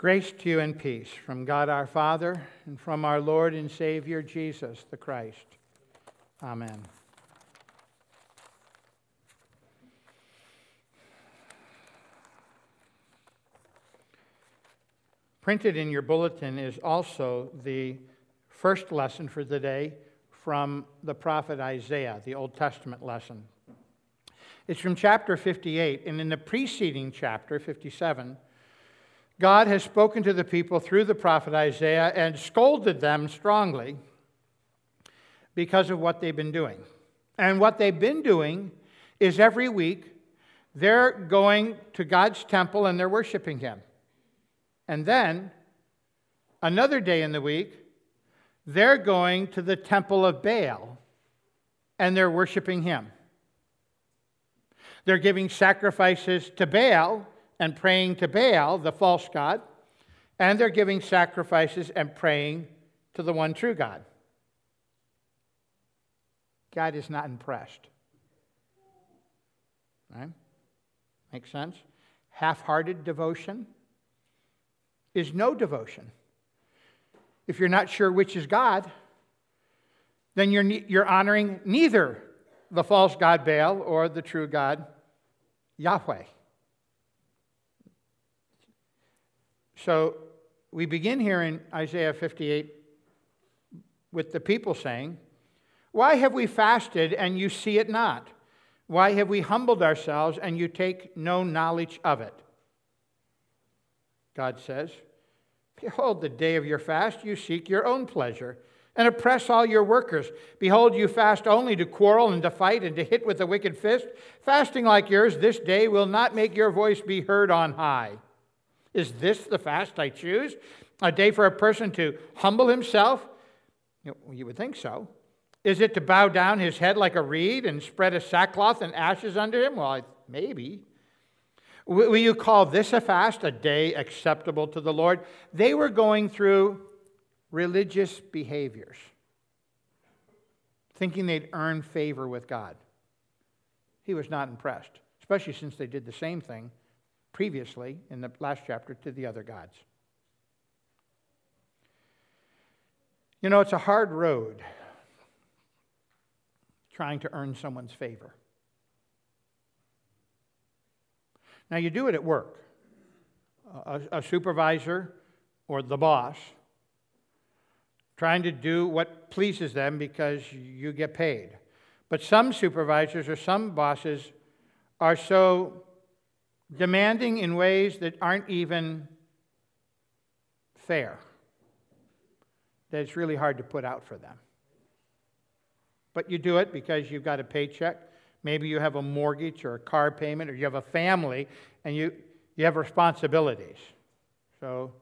Grace to you and peace from God our Father and from our Lord and Savior Jesus the Christ. Amen. Printed in your bulletin is also the first lesson for the day from the prophet Isaiah, the Old Testament lesson. It's from chapter 58, and in the preceding chapter, 57, God has spoken to the people through the prophet Isaiah and scolded them strongly because of what they've been doing. And what they've been doing is every week they're going to God's temple and they're worshiping Him. And then another day in the week, they're going to the temple of Baal and they're worshiping Him. They're giving sacrifices to Baal and praying to Baal, the false god, and they're giving sacrifices and praying to the one true God. God is not impressed. Right? Makes sense? Half hearted devotion is no devotion. If you're not sure which is God, then you're, you're honoring neither the false God Baal or the true God Yahweh. So we begin here in Isaiah 58 with the people saying, Why have we fasted and you see it not? Why have we humbled ourselves and you take no knowledge of it? God says, Behold, the day of your fast, you seek your own pleasure and oppress all your workers. Behold, you fast only to quarrel and to fight and to hit with a wicked fist. Fasting like yours this day will not make your voice be heard on high. Is this the fast I choose? A day for a person to humble himself? You, know, you would think so. Is it to bow down his head like a reed and spread a sackcloth and ashes under him? Well, maybe. Will you call this a fast, a day acceptable to the Lord? They were going through religious behaviors, thinking they'd earn favor with God. He was not impressed, especially since they did the same thing previously in the last chapter to the other gods. You know, it's a hard road trying to earn someone's favor. Now, you do it at work. A, a, supervisor or the boss trying to do what pleases them because you get paid. But some supervisors or some bosses are so demanding in ways that aren't even fair, that it's really hard to put out for them. But you do it because you've got a paycheck. Maybe you have a mortgage or a car payment, or you have a family and you, you have responsibilities. So,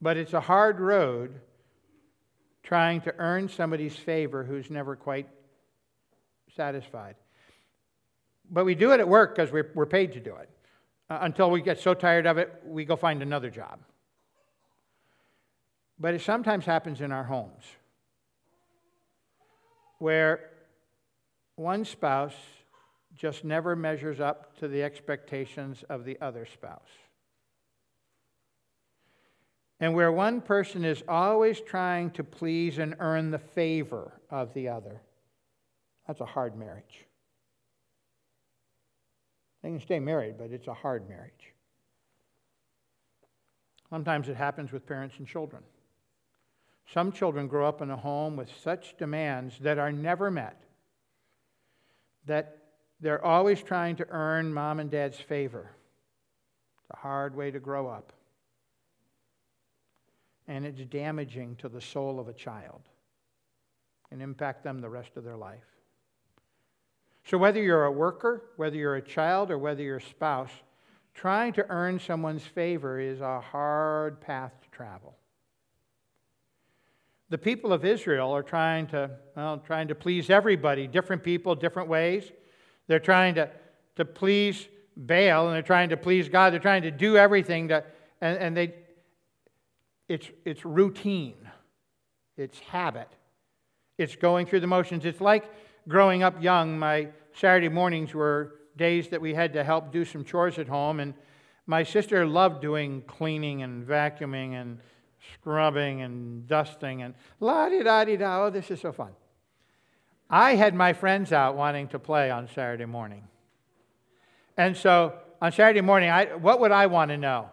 but it's a hard road trying to earn somebody's favor who's never quite satisfied. But we do it at work because we're, we're paid to do it. Uh, until we get so tired of it, we go find another job. But it sometimes happens in our homes where one spouse just never measures up to the expectations of the other spouse. And where one person is always trying to please and earn the favor of the other, that's a hard marriage. They can stay married, but it's a hard marriage. Sometimes it happens with parents and children. Some children grow up in a home with such demands that are never met, that they're always trying to earn mom and dad's favor. It's a hard way to grow up. And it's damaging to the soul of a child and impact them the rest of their life. So, whether you're a worker, whether you're a child, or whether you're a spouse, trying to earn someone's favor is a hard path to travel. The people of Israel are trying to, well, trying to please everybody, different people, different ways. They're trying to, to please Baal and they're trying to please God. They're trying to do everything to, and, and they, it's, it's routine, it's habit, it's going through the motions. It's like growing up young, my Saturday mornings were days that we had to help do some chores at home, and My sister loved doing cleaning and vacuuming and scrubbing and dusting and la di da di da. Oh, this is so fun. I had my friends out wanting to play on Saturday morning. And so on Saturday morning, I, what would I want to know?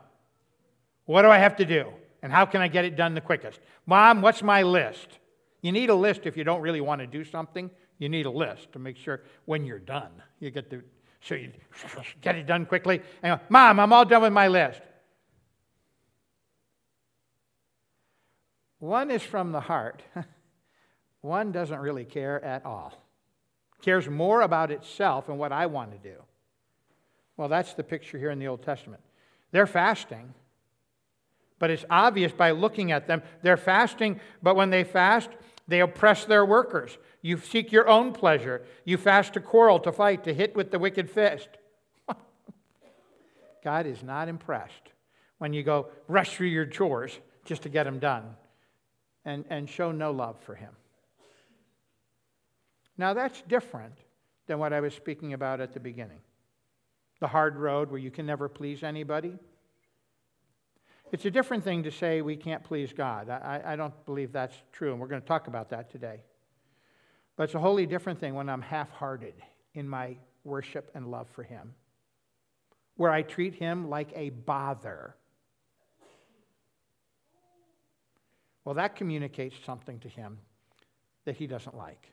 What do I have to do? And how can I get it done the quickest? Mom, what's my list? You need a list if you don't really want to do something. You need a list to make sure when you're done, you get to, so you get it done quickly. And Mom, I'm all done with my list. One is from the heart. One doesn't really care at all. Cares more about itself and what I want to do. Well, that's the picture here in the Old Testament. They're fasting, but it's obvious by looking at them. They're fasting, but when they fast, they oppress their workers. You seek your own pleasure. You fast to quarrel, to fight, to hit with the wicked fist. God is not impressed when you go rush through your chores just to get them done and, and show no love for Him. Now, that's different than what I was speaking about at the beginning the hard road where you can never please anybody. It's a different thing to say we can't please God. I, I don't believe that's true, and we're going to talk about that today. But it's a wholly different thing when I'm half hearted in my worship and love for Him, where I treat Him like a bother. Well, that communicates something to Him that He doesn't like.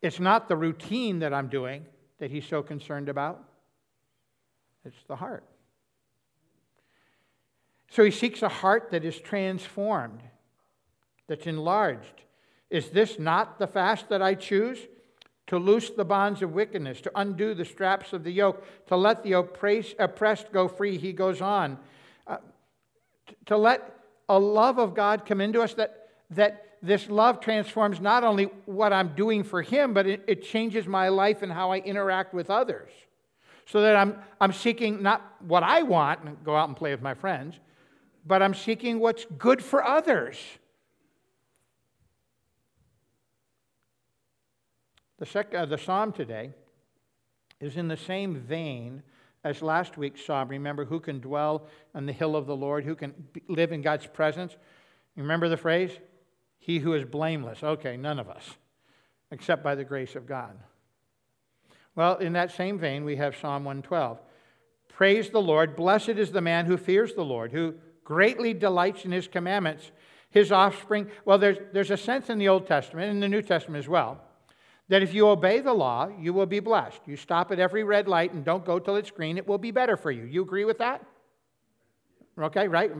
It's not the routine that I'm doing that He's so concerned about, it's the heart. So he seeks a heart that is transformed, that's enlarged. Is this not the fast that I choose? To loose the bonds of wickedness, to undo the straps of the yoke, to let the oppressed go free. He goes on. Uh, to let a love of God come into us that, that this love transforms not only what I'm doing for Him, but it, it changes my life and how I interact with others. So that I'm, I'm seeking not what I want and go out and play with my friends, but I'm seeking what's good for others. The, sec- uh, the psalm today is in the same vein as last week's psalm. Remember, who can dwell on the hill of the Lord? Who can live in God's presence? Remember the phrase? He who is blameless. Okay, none of us, except by the grace of God. Well, in that same vein, we have Psalm 112. Praise the Lord. Blessed is the man who fears the Lord, who greatly delights in his commandments. His offspring, well, there's, there's a sense in the Old Testament, and the New Testament as well, that if you obey the law, you will be blessed. You stop at every red light and don't go till it's green, it will be better for you. You agree with that? Okay, right?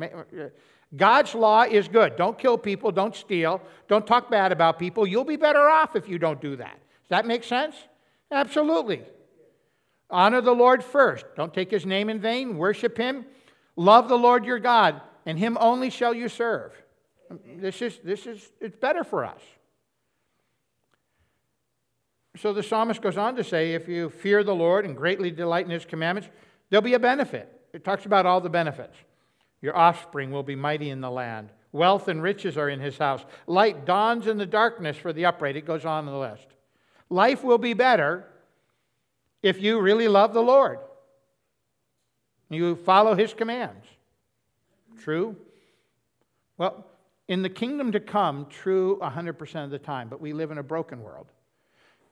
God's law is good. Don't kill people, don't steal, don't talk bad about people. You'll be better off if you don't do that. Does that make sense? Absolutely. Honor the Lord first. Don't take his name in vain. Worship him. Love the Lord your God, and him only shall you serve. This is, this is, it's better for us. So the psalmist goes on to say, if you fear the Lord and greatly delight in his commandments, there'll be a benefit. It talks about all the benefits. Your offspring will be mighty in the land. Wealth and riches are in his house. Light dawns in the darkness for the upright. It goes on in the list. Life will be better if you really love the Lord. You follow his commands. True? Well, in the kingdom to come, true 100% of the time, but we live in a broken world.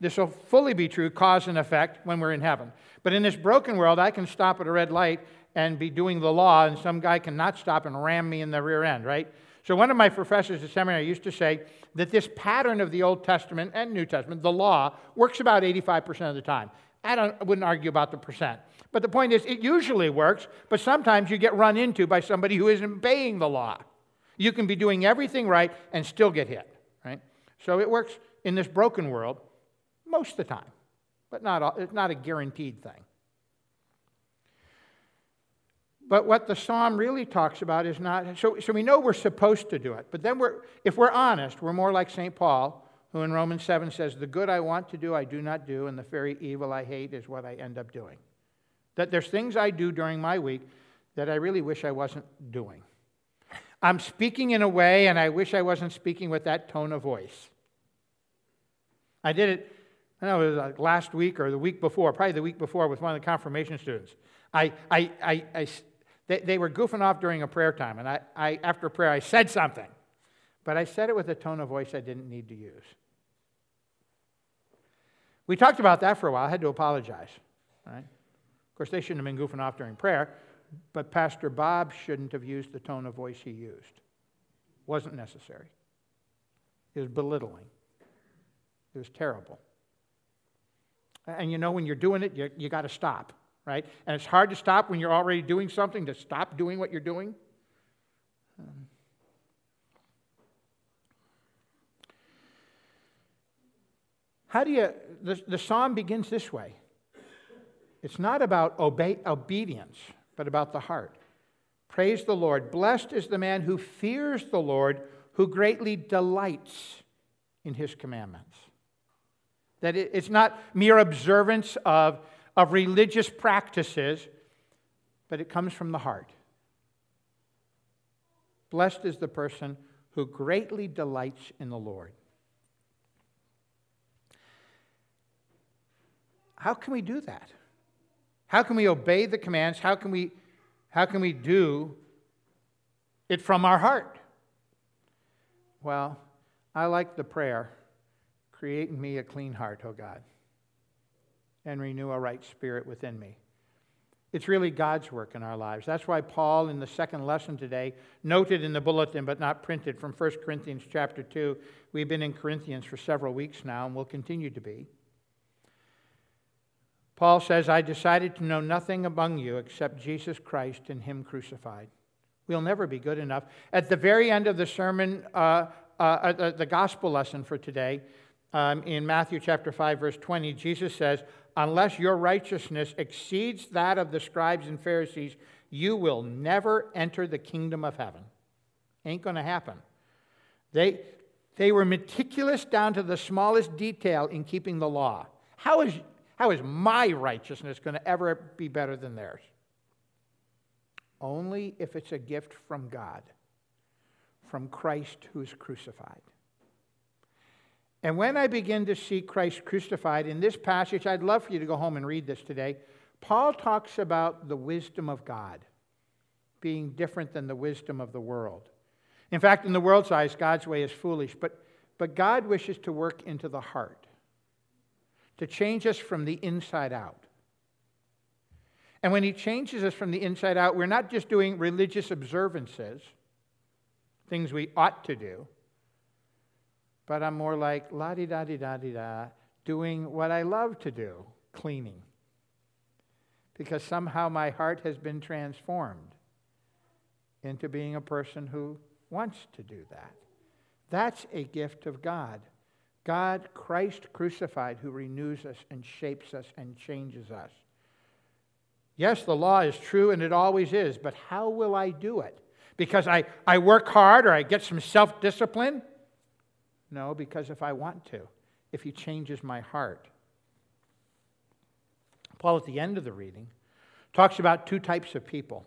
This will fully be true, cause and effect, when we're in heaven. But in this broken world, I can stop at a red light and be doing the law, and some guy cannot stop and ram me in the rear end, right? So, one of my professors at seminary used to say that this pattern of the Old Testament and New Testament, the law, works about 85% of the time. I, don't, I wouldn't argue about the percent. But the point is, it usually works, but sometimes you get run into by somebody who isn't obeying the law. You can be doing everything right and still get hit, right? So it works in this broken world most of the time, but not all, it's not a guaranteed thing. But what the psalm really talks about is not, so, so we know we're supposed to do it, but then we're, if we're honest, we're more like St. Paul, who in Romans 7 says, The good I want to do, I do not do, and the very evil I hate is what I end up doing. That there's things I do during my week that I really wish I wasn't doing. I'm speaking in a way, and I wish I wasn't speaking with that tone of voice. I did it, I know it was like last week or the week before, probably the week before, with one of the confirmation students. I, I, I, I they, they were goofing off during a prayer time, and I, I, after prayer, I said something, but I said it with a tone of voice I didn't need to use. We talked about that for a while. I had to apologize. Right? Of course, they shouldn't have been goofing off during prayer, but Pastor Bob shouldn't have used the tone of voice he used. Wasn't necessary. It was belittling. It was terrible. And you know, when you're doing it, you, you got to stop, right? And it's hard to stop when you're already doing something, to stop doing what you're doing. How do you, the, the psalm begins this way it's not about obey, obedience, but about the heart. Praise the Lord. Blessed is the man who fears the Lord, who greatly delights in his commandments. That it's not mere observance of, of religious practices, but it comes from the heart. Blessed is the person who greatly delights in the Lord. How can we do that? How can we obey the commands? How can we, how can we do it from our heart? Well, I like the prayer Create in me a clean heart, O God, and renew a right spirit within me. It's really God's work in our lives. That's why Paul, in the second lesson today, noted in the bulletin but not printed from 1 Corinthians chapter 2. We've been in Corinthians for several weeks now and will continue to be. Paul says, I decided to know nothing among you except Jesus Christ and Him crucified. We'll never be good enough. At the very end of the sermon, uh, uh, uh, the gospel lesson for today, um, in Matthew chapter 5, verse 20, Jesus says, Unless your righteousness exceeds that of the scribes and Pharisees, you will never enter the kingdom of heaven. Ain't going to happen. They, they were meticulous down to the smallest detail in keeping the law. How is, how is my righteousness going to ever be better than theirs? Only if it's a gift from God, from Christ who is crucified. And when I begin to see Christ crucified in this passage, I'd love for you to go home and read this today. Paul talks about the wisdom of God being different than the wisdom of the world. In fact, in the world's eyes, God's way is foolish, but, but God wishes to work into the heart, to change us from the inside out. And when He changes us from the inside out, we're not just doing religious observances, things we ought to do but I'm more like la di da di da di da, doing what I love to do, cleaning. Because somehow my heart has been transformed into being a person who wants to do that. That's a gift of God. God, Christ crucified, who renews us and shapes us and changes us. Yes, the law is true and it always is, but how will I do it? Because I, I work hard or I get some self discipline? No, because if I want to, if He changes my heart. Paul, at the end of the reading, talks about two types of people.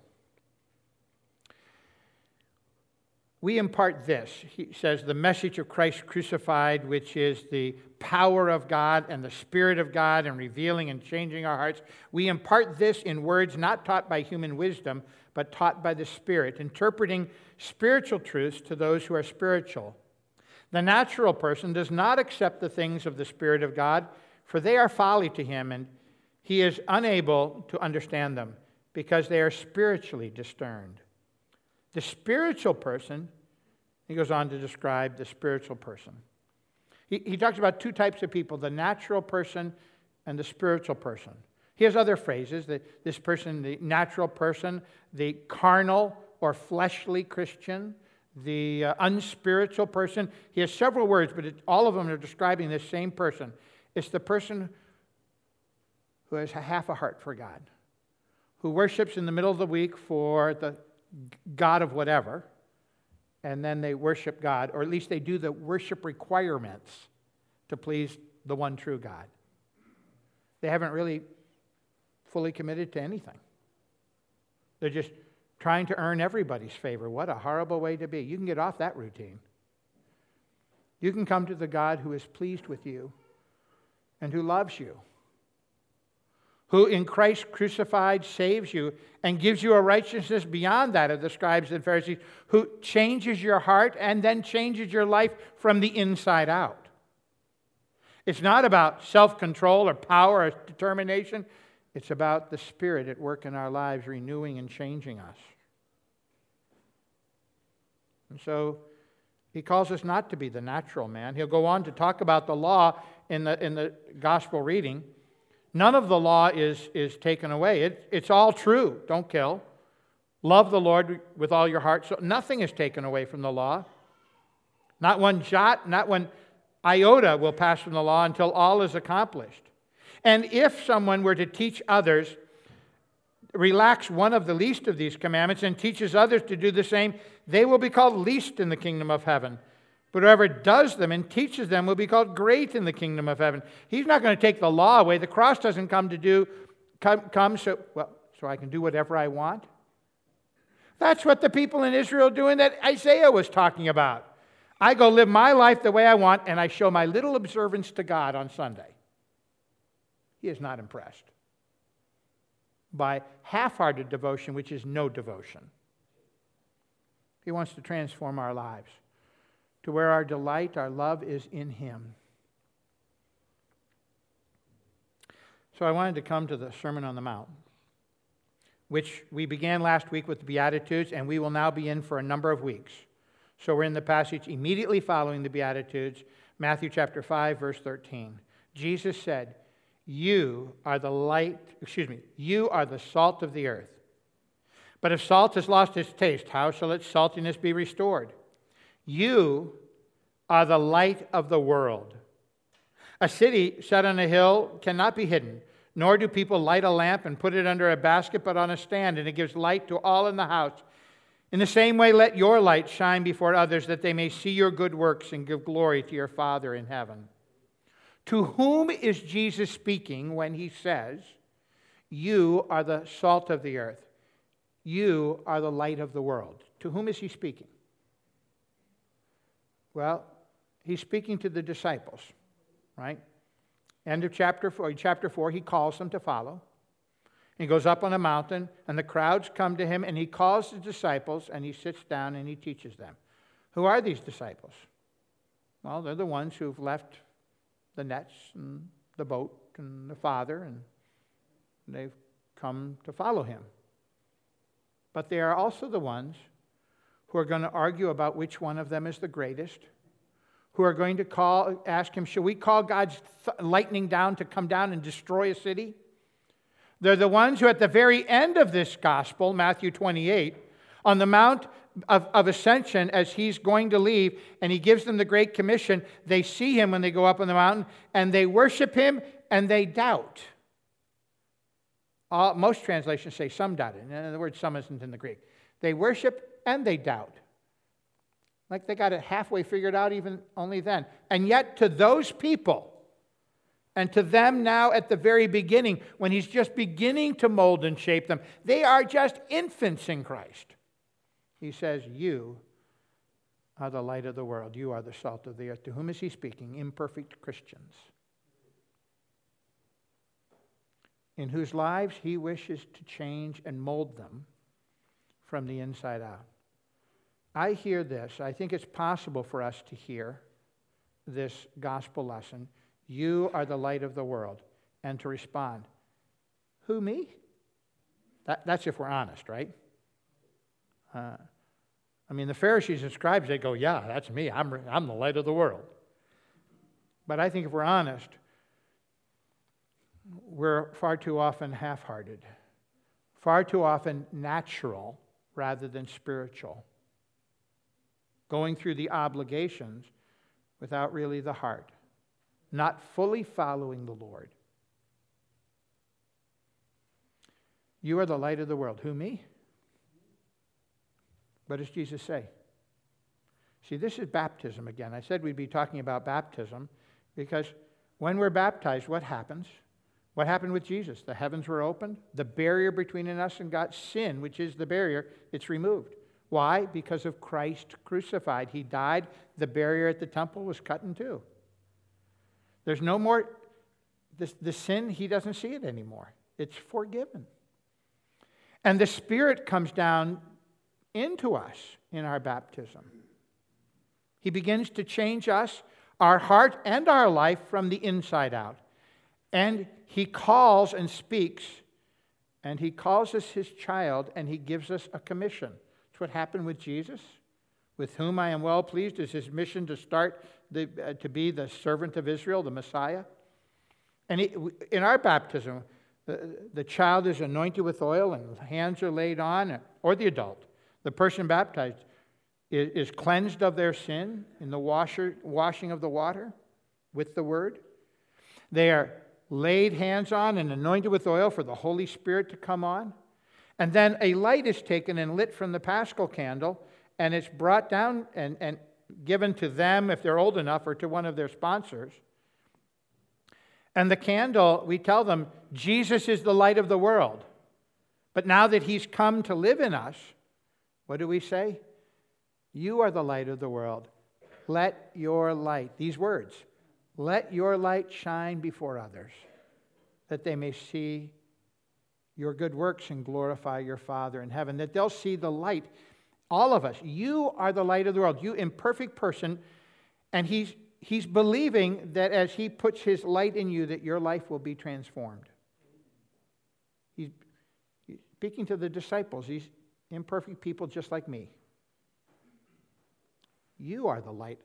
We impart this. He says, the message of Christ crucified, which is the power of God and the Spirit of God and revealing and changing our hearts. We impart this in words not taught by human wisdom, but taught by the Spirit, interpreting spiritual truths to those who are spiritual. The natural person does not accept the things of the Spirit of God, for they are folly to him, and he is unable to understand them because they are spiritually discerned. The spiritual person, he goes on to describe the spiritual person. He, he talks about two types of people the natural person and the spiritual person. He has other phrases that this person, the natural person, the carnal or fleshly Christian, the uh, unspiritual person. He has several words, but it, all of them are describing this same person. It's the person who has a half a heart for God, who worships in the middle of the week for the God of whatever, and then they worship God, or at least they do the worship requirements to please the one true God. They haven't really fully committed to anything. They're just trying to earn everybody's favor. What a horrible way to be. You can get off that routine. You can come to the God who is pleased with you and who loves you, who in Christ crucified saves you and gives you a righteousness beyond that of the scribes and Pharisees, who changes your heart and then changes your life from the inside out. It's not about self control or power or determination, it's about the Spirit at work in our lives, renewing and changing us. And so he calls us not to be the natural man. He'll go on to talk about the law in the, in the gospel reading. None of the law is, is taken away. It, it's all true. Don't kill. Love the Lord with all your heart. So nothing is taken away from the law. Not one jot, not one iota will pass from the law until all is accomplished. And if someone were to teach others, relax one of the least of these commandments and teaches others to do the same, they will be called least in the kingdom of heaven. But whoever does them and teaches them will be called great in the kingdom of heaven. He's not going to take the law away. The cross doesn't come to do come, come so well so I can do whatever I want. That's what the people in Israel doing that Isaiah was talking about. I go live my life the way I want and I show my little observance to God on Sunday. He is not impressed by half-hearted devotion which is no devotion. He wants to transform our lives to where our delight, our love is in Him. So I wanted to come to the Sermon on the Mount, which we began last week with the Beatitudes, and we will now be in for a number of weeks. So we're in the passage immediately following the Beatitudes, Matthew chapter 5, verse 13. Jesus said, You are the light, excuse me, you are the salt of the earth. But if salt has lost its taste, how shall its saltiness be restored? You are the light of the world. A city set on a hill cannot be hidden, nor do people light a lamp and put it under a basket, but on a stand, and it gives light to all in the house. In the same way, let your light shine before others, that they may see your good works and give glory to your Father in heaven. To whom is Jesus speaking when he says, You are the salt of the earth, you are the light of the world? To whom is he speaking? Well, he's speaking to the disciples, right? End of chapter 4, chapter 4, he calls them to follow. He goes up on a mountain, and the crowds come to him, and he calls the disciples, and he sits down and he teaches them. Who are these disciples? Well, they're the ones who've left the nets and the boat and the Father, and they've come to follow him. But they are also the ones who are going to argue about which one of them is the greatest, who are going to call, ask him, Should we call God's th- lightning down to come down and destroy a city? They're the ones who, at the very end of this gospel, Matthew 28, on the Mount of, of, Ascension, as he's going to leave, and he gives them the Great Commission, they see him when they go up on the mountain, and they worship him and they doubt. All, most translations say some doubted. In the words, some isn't in the Greek. They worship and they doubt. Like they got it halfway figured out, even only then. And yet, to those people, and to them now at the very beginning, when he's just beginning to mold and shape them, they are just infants in Christ. He says, You are the light of the world. You are the salt of the earth. To whom is he speaking? Imperfect Christians. In whose lives he wishes to change and mold them from the inside out. I hear this. I think it's possible for us to hear this gospel lesson. You are the light of the world. And to respond, Who, me? That, that's if we're honest, right? Uh, I mean, the Pharisees and scribes, they go, Yeah, that's me. I'm, I'm the light of the world. But I think if we're honest, we're far too often half hearted, far too often natural rather than spiritual going through the obligations without really the heart, not fully following the Lord. You are the light of the world. Who, me? What does Jesus say? See, this is baptism again. I said we'd be talking about baptism because when we're baptized, what happens? What happened with Jesus? The heavens were opened. The barrier between us and God's sin, which is the barrier, it's removed. Why? Because of Christ crucified. He died, the barrier at the temple was cut in two. There's no more, the, the sin, he doesn't see it anymore. it's forgiven. And the Spirit comes down into us in our baptism. He begins to change us, our heart and our life from the inside out. And He calls and speaks, and He calls us His child, and He gives us a commission. What happened with Jesus, with whom I am well pleased, is His mission to start the, uh, to be the servant of Israel, the Messiah. And he, in our baptism, the, the child is anointed with oil and hands are laid on, or the adult. The person baptized is, is cleansed of their sin in the washer, washing of the water with the word. They are laid hands on and anointed with oil for the Holy Spirit to come on. And then a light is taken and lit from the paschal candle, and it's brought down and, and given to them if they're old enough or to one of their sponsors. And the candle, we tell them, Jesus is the light of the world. But now that he's come to live in us, what do we say? You are the light of the world. Let your light, these words, let your light shine before others, that they may see your good works and glorify your Father in heaven, that they'll see the light. All of us, you are the light of the world, you imperfect person, and he's he's believing that as he puts his light in you, that your life will be transformed. He's, speaking to the disciples, these imperfect people just like me. You are the light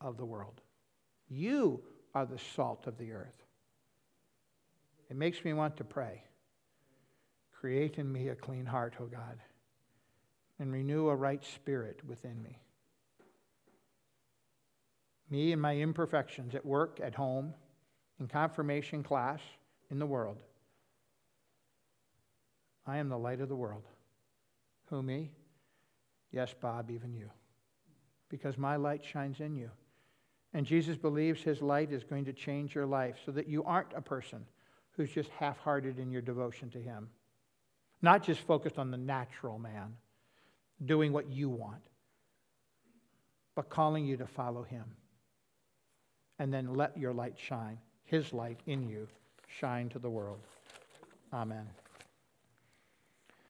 of the world. You are the salt of the earth. It makes me want to pray. Create in me a clean heart, O God, and renew a right spirit within me me and my imperfections at work, at home, in confirmation class, in the world. I am the light of the world. Who, me? Yes, Bob, even you. Because my light shines in you. And Jesus believes his light is going to change your life so that you aren't a person who's just half hearted in your devotion to him. Not just focused on the natural man, doing what you want, but calling you to follow him and then let your light shine, his light in you, shine to the world. Amen.